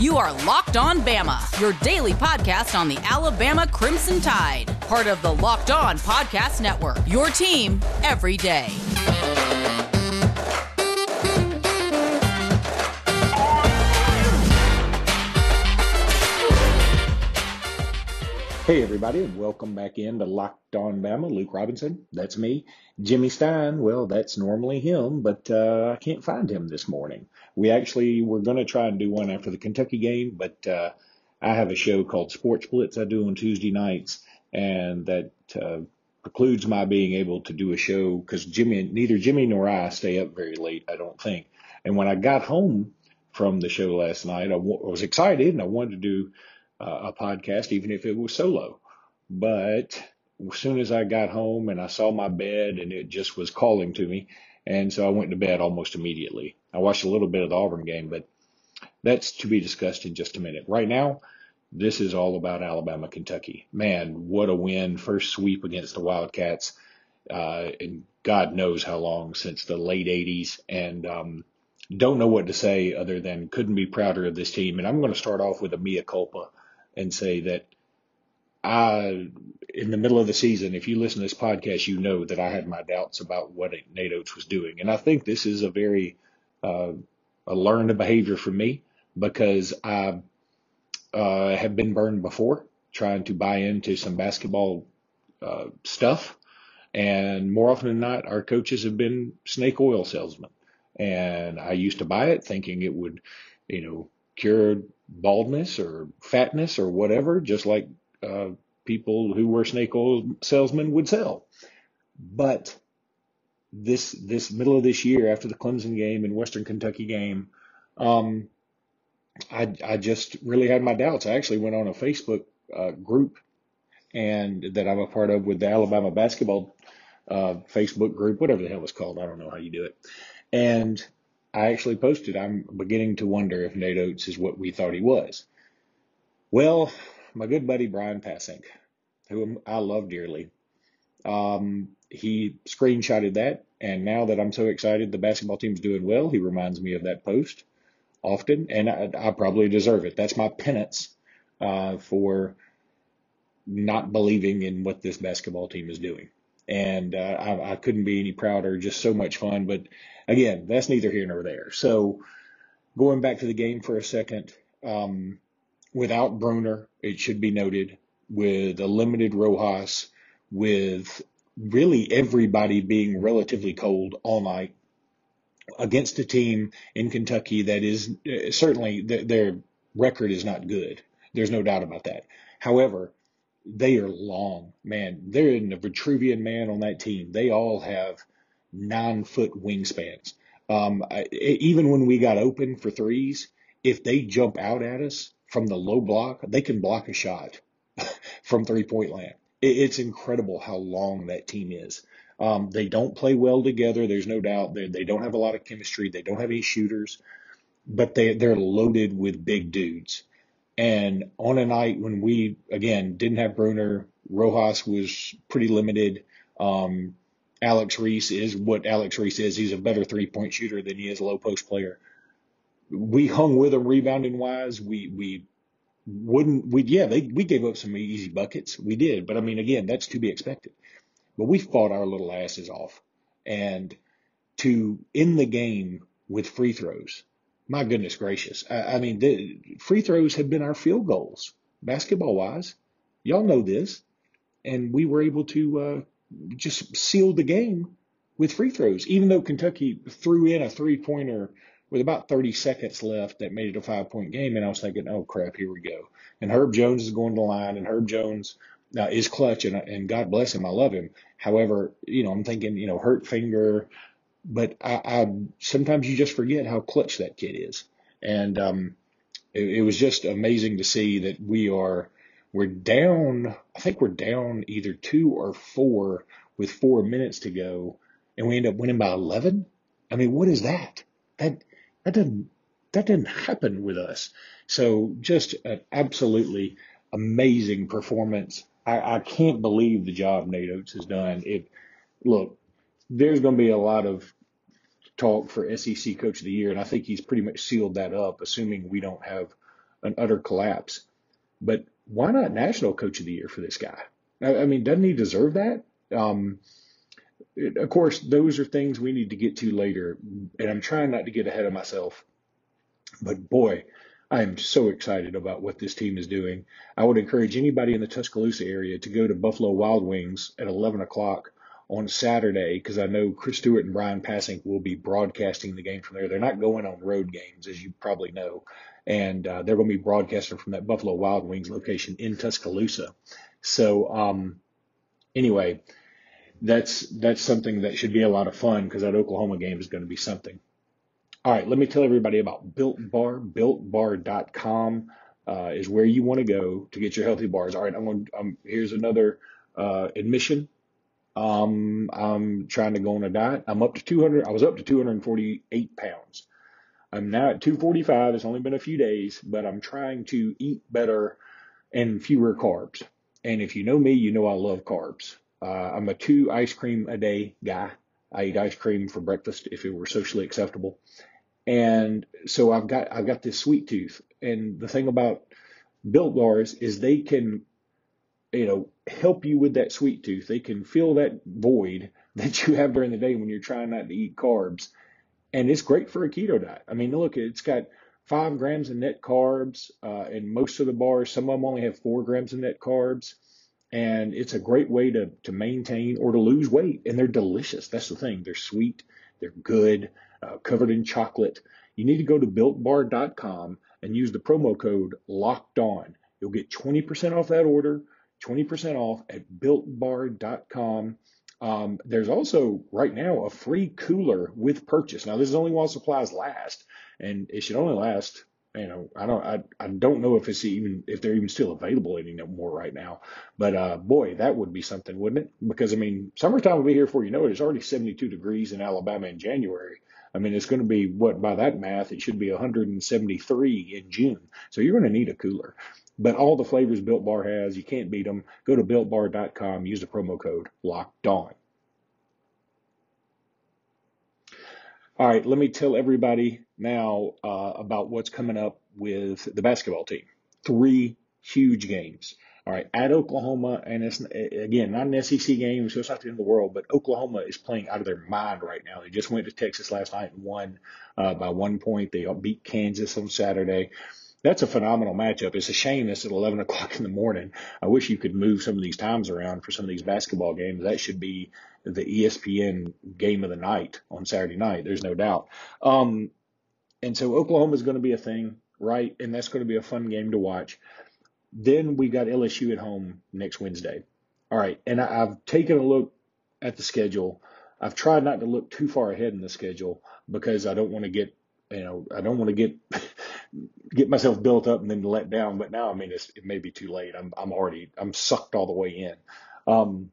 You are Locked On Bama, your daily podcast on the Alabama Crimson Tide, part of the Locked On Podcast Network. Your team every day. Hey, everybody, and welcome back in to Locked On Bama. Luke Robinson, that's me. Jimmy Stein, well, that's normally him, but uh, I can't find him this morning. We actually were going to try and do one after the Kentucky game, but uh, I have a show called Sports Blitz I do on Tuesday nights, and that uh, precludes my being able to do a show because Jimmy, neither Jimmy nor I stay up very late, I don't think. And when I got home from the show last night, I w- was excited and I wanted to do uh, a podcast, even if it was solo. But as soon as I got home and I saw my bed and it just was calling to me, and so I went to bed almost immediately. I watched a little bit of the Auburn game, but that's to be discussed in just a minute. Right now, this is all about Alabama, Kentucky. Man, what a win! First sweep against the Wildcats, uh, and God knows how long since the late '80s. And um, don't know what to say other than couldn't be prouder of this team. And I'm going to start off with a mea culpa and say that I, in the middle of the season, if you listen to this podcast, you know that I had my doubts about what Nate Oats was doing. And I think this is a very, uh, a learned behavior for me because I uh, have been burned before trying to buy into some basketball uh, stuff. And more often than not, our coaches have been snake oil salesmen. And I used to buy it thinking it would, you know, cure baldness or fatness or whatever, just like uh, people who were snake oil salesmen would sell. But this this middle of this year, after the Clemson game and Western Kentucky game, um, I I just really had my doubts. I actually went on a Facebook uh, group and that I'm a part of with the Alabama basketball uh, Facebook group, whatever the hell it's called. I don't know how you do it. And I actually posted, I'm beginning to wonder if Nate Oats is what we thought he was. Well, my good buddy Brian Passink, who I love dearly, um, he screenshotted that. And now that I'm so excited the basketball team's doing well, he reminds me of that post often. And I, I probably deserve it. That's my penance uh, for not believing in what this basketball team is doing. And uh, I, I couldn't be any prouder. Just so much fun. But again, that's neither here nor there. So going back to the game for a second, um, without Bruner, it should be noted, with a limited Rojas, with really everybody being relatively cold all night against a team in Kentucky that is uh, certainly th- their record is not good. There's no doubt about that. However, they are long, man. They're in the Vitruvian man on that team. They all have nine foot wingspans. Um, I, even when we got open for threes, if they jump out at us from the low block, they can block a shot from three point land. It's incredible how long that team is. Um, they don't play well together. There's no doubt. They, they don't have a lot of chemistry. They don't have any shooters, but they, they're loaded with big dudes. And on a night when we, again, didn't have Bruner, Rojas was pretty limited. Um, Alex Reese is what Alex Reese is. He's a better three point shooter than he is a low post player. We hung with them rebounding wise. We, we wouldn't, we, yeah, they, we gave up some easy buckets. We did. But I mean, again, that's to be expected. But we fought our little asses off. And to end the game with free throws, my goodness gracious. I, I mean, the free throws have been our field goals, basketball wise. Y'all know this. And we were able to, uh, just seal the game with free throws, even though Kentucky threw in a three pointer with about 30 seconds left that made it a five point game. And I was thinking, oh crap, here we go. And Herb Jones is going to line and Herb Jones uh, is clutch and, and God bless him. I love him. However, you know, I'm thinking, you know, hurt finger, but I, I sometimes you just forget how clutch that kid is. And, um, it, it was just amazing to see that we are, we're down, I think we're down either two or four with four minutes to go, and we end up winning by 11. I mean, what is that? That, that doesn't, that didn't happen with us. So just an absolutely amazing performance. I, I can't believe the job Nate Oats has done. It, look, there's going to be a lot of talk for SEC Coach of the Year, and I think he's pretty much sealed that up, assuming we don't have an utter collapse. But why not national coach of the year for this guy? I, I mean, doesn't he deserve that? Um, of course, those are things we need to get to later, and I'm trying not to get ahead of myself. But boy, I am so excited about what this team is doing. I would encourage anybody in the Tuscaloosa area to go to Buffalo Wild Wings at 11 o'clock on Saturday because I know Chris Stewart and Brian Passink will be broadcasting the game from there. They're not going on road games, as you probably know, and uh, they're going to be broadcasting from that Buffalo Wild Wings location in Tuscaloosa. So, um, anyway, that's that's something that should be a lot of fun because that Oklahoma game is going to be something. All right, let me tell everybody about Built Bar. BuiltBar.com uh, is where you want to go to get your healthy bars. All right, I'm going. Um, here's another uh, admission. Um, I'm trying to go on a diet. I'm up to 200. I was up to 248 pounds. I'm now at 245. It's only been a few days, but I'm trying to eat better and fewer carbs. And if you know me, you know I love carbs. Uh, I'm a two ice cream a day guy. I eat ice cream for breakfast if it were socially acceptable. And so I've got I've got this sweet tooth. And the thing about built bars is they can, you know, help you with that sweet tooth. They can fill that void that you have during the day when you're trying not to eat carbs. And it's great for a keto diet. I mean, look, it's got five grams of net carbs, uh, and most of the bars, some of them only have four grams of net carbs. And it's a great way to, to maintain or to lose weight. And they're delicious. That's the thing. They're sweet. They're good uh, covered in chocolate. You need to go to builtbar.com and use the promo code locked on. You'll get 20% off that order, 20% off at builtbar.com. Um, there's also right now a free cooler with purchase. Now this is only while supplies last, and it should only last. You know, I don't, I, I don't know if it's even if they're even still available anymore right now. But uh, boy, that would be something, wouldn't it? Because I mean, summertime will be here before you know it. It's already 72 degrees in Alabama in January. I mean, it's going to be what by that math, it should be 173 in June. So you're going to need a cooler. But all the flavors Built Bar has, you can't beat them. Go to builtbar.com, use the promo code Locked On. All right, let me tell everybody now uh, about what's coming up with the basketball team. Three huge games. All right, at Oklahoma, and it's again not an SEC game, so it's not the end of the world, but Oklahoma is playing out of their mind right now. They just went to Texas last night and won uh, by one point. They beat Kansas on Saturday. That's a phenomenal matchup. It's a shame it's at 11 o'clock in the morning. I wish you could move some of these times around for some of these basketball games. That should be the ESPN game of the night on Saturday night. There's no doubt. Um, and so Oklahoma is going to be a thing, right? And that's going to be a fun game to watch. Then we got LSU at home next Wednesday. All right, and I, I've taken a look at the schedule. I've tried not to look too far ahead in the schedule because I don't want to get, you know, I don't want to get get myself built up and then let down. But now, I mean, it may be too late. I'm I'm already I'm sucked all the way in. Um,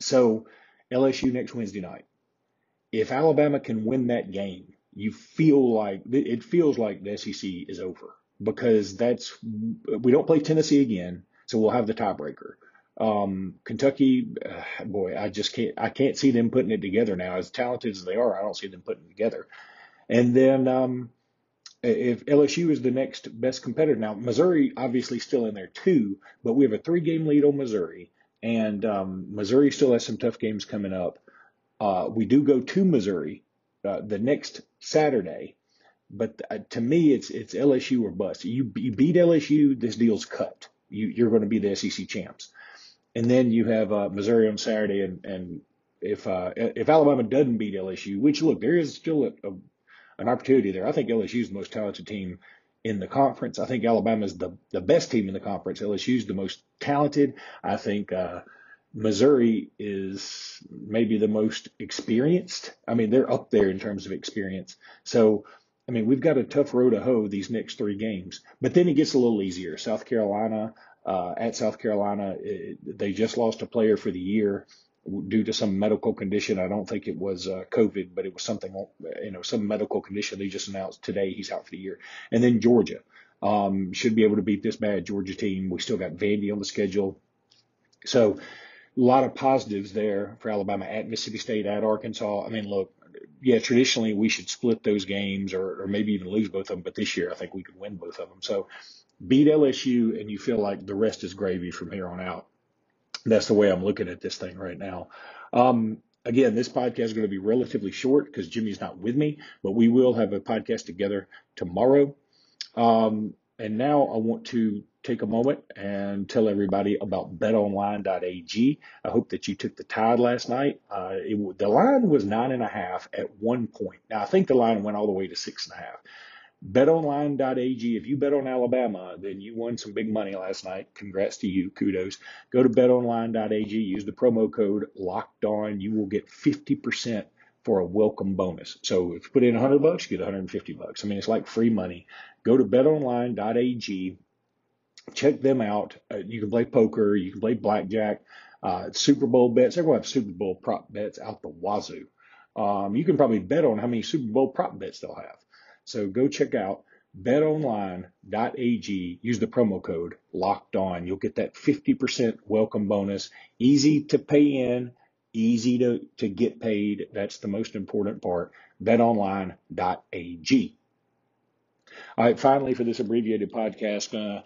so LSU next Wednesday night. If Alabama can win that game, you feel like it feels like the SEC is over because that's we don't play Tennessee again, so we'll have the tiebreaker. Um, Kentucky, uh, boy, I just can't I can't see them putting it together now. As talented as they are, I don't see them putting it together. And then um, if LSU is the next best competitor now, Missouri obviously still in there too, but we have a three game lead on Missouri, and um, Missouri still has some tough games coming up. Uh, we do go to Missouri uh, the next Saturday, but uh, to me, it's it's LSU or bust. You, you beat LSU, this deal's cut. You, you're going to be the SEC champs. And then you have uh, Missouri on Saturday, and, and if uh, if Alabama doesn't beat LSU, which look there is still a, a, an opportunity there. I think LSU is the most talented team in the conference. I think Alabama is the the best team in the conference. LSU is the most talented. I think uh, Missouri is maybe the most experienced. I mean, they're up there in terms of experience. So I mean, we've got a tough road to hoe these next three games, but then it gets a little easier. South Carolina, uh, at South Carolina, it, they just lost a player for the year due to some medical condition. I don't think it was uh, COVID, but it was something, you know, some medical condition. They just announced today he's out for the year. And then Georgia um, should be able to beat this bad Georgia team. We still got Vandy on the schedule. So a lot of positives there for Alabama at Mississippi State, at Arkansas. I mean, look, yeah, traditionally we should split those games or, or maybe even lose both of them. But this year, I think we could win both of them. So beat LSU and you feel like the rest is gravy from here on out. That's the way I'm looking at this thing right now. Um, again, this podcast is going to be relatively short because Jimmy's not with me, but we will have a podcast together tomorrow. Um, and now I want to take a moment and tell everybody about betonline.ag. I hope that you took the tide last night. Uh, it, the line was nine and a half at one point. Now, I think the line went all the way to six and a half. BetOnline.ag. If you bet on Alabama, then you won some big money last night. Congrats to you. Kudos. Go to BetOnline.ag. Use the promo code Locked On. You will get 50% for a welcome bonus. So if you put in 100 bucks, you get 150 bucks. I mean, it's like free money. Go to BetOnline.ag. Check them out. Uh, you can play poker. You can play blackjack. Uh, Super Bowl bets. Everyone have Super Bowl prop bets out the wazoo. Um, you can probably bet on how many Super Bowl prop bets they'll have. So go check out betonline.ag. Use the promo code locked on. You'll get that 50% welcome bonus. Easy to pay in, easy to, to get paid. That's the most important part. betonline.ag. All right, finally, for this abbreviated podcast, uh,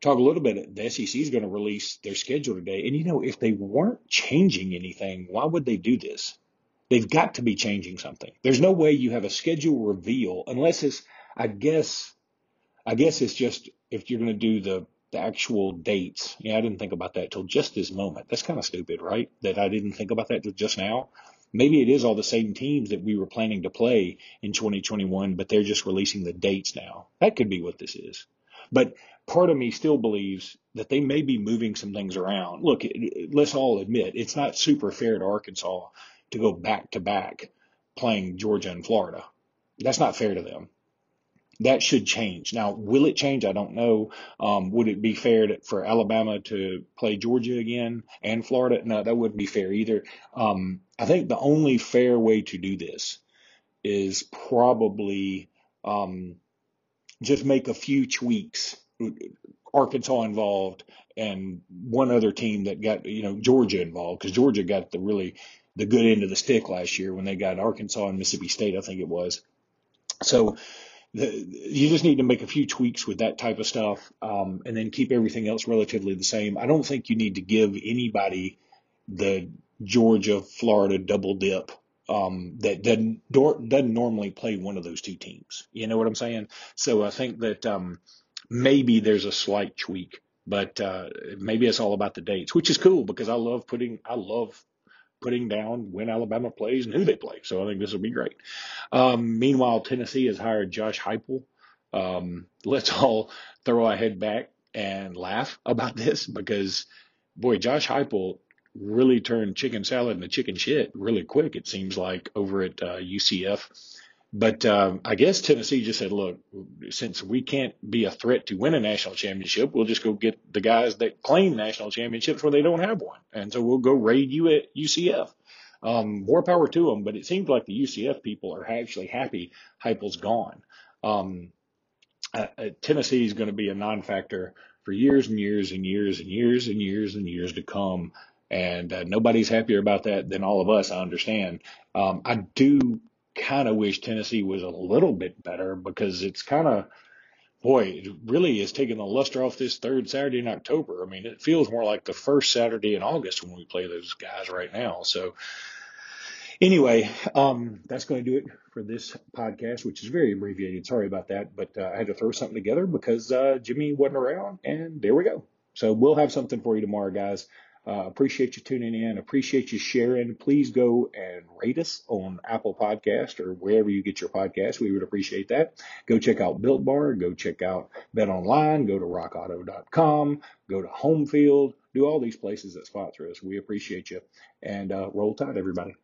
talk a little bit. The SEC is going to release their schedule today. And you know, if they weren't changing anything, why would they do this? They've got to be changing something. There's no way you have a schedule reveal unless it's, I guess, I guess it's just if you're going to do the, the actual dates. Yeah, I didn't think about that till just this moment. That's kind of stupid, right? That I didn't think about that till just now. Maybe it is all the same teams that we were planning to play in 2021, but they're just releasing the dates now. That could be what this is. But part of me still believes that they may be moving some things around. Look, let's all admit it's not super fair to Arkansas to go back to back playing Georgia and Florida. That's not fair to them. That should change. Now, will it change? I don't know. Um, would it be fair to, for Alabama to play Georgia again and Florida? No, that wouldn't be fair either. Um, I think the only fair way to do this is probably um, just make a few tweaks. Arkansas involved and one other team that got you know Georgia involved because Georgia got the really the good end of the stick last year when they got Arkansas and Mississippi State, I think it was. So the, you just need to make a few tweaks with that type of stuff, um, and then keep everything else relatively the same. I don't think you need to give anybody the Georgia Florida double dip um, that doesn't doesn't normally play one of those two teams. You know what I'm saying? So I think that um, maybe there's a slight tweak, but uh, maybe it's all about the dates, which is cool because I love putting I love putting down when Alabama plays and who they play. So I think this will be great. Um, meanwhile, Tennessee has hired Josh Heupel. Um, let's all throw our head back and laugh about this because, boy, Josh Heupel really turned chicken salad into chicken shit really quick. It seems like over at uh, UCF. But um, I guess Tennessee just said, look, since we can't be a threat to win a national championship, we'll just go get the guys that claim national championships where they don't have one. And so we'll go raid you at UCF. Um, more power to them, but it seems like the UCF people are actually happy Heupel's gone. Um, uh, uh Tennessee is going to be a non-factor for years and years and years and years and years and years to come. And uh, nobody's happier about that than all of us. I understand. Um, I do kind of wish Tennessee was a little bit better because it's kind of, boy, it really is taking the luster off this third Saturday in October. I mean, it feels more like the first Saturday in August when we play those guys right now. So, anyway, um, that's going to do it for this podcast, which is very abbreviated. Sorry about that, but uh, I had to throw something together because uh, Jimmy wasn't around, and there we go. So we'll have something for you tomorrow, guys. Uh, appreciate you tuning in. Appreciate you sharing. Please go and rate us on Apple Podcast or wherever you get your podcast. We would appreciate that. Go check out Built Bar. Go check out Bet Online. Go to RockAuto.com. Go to Homefield. Do all these places that sponsor us. We appreciate you. And uh, roll tide, everybody.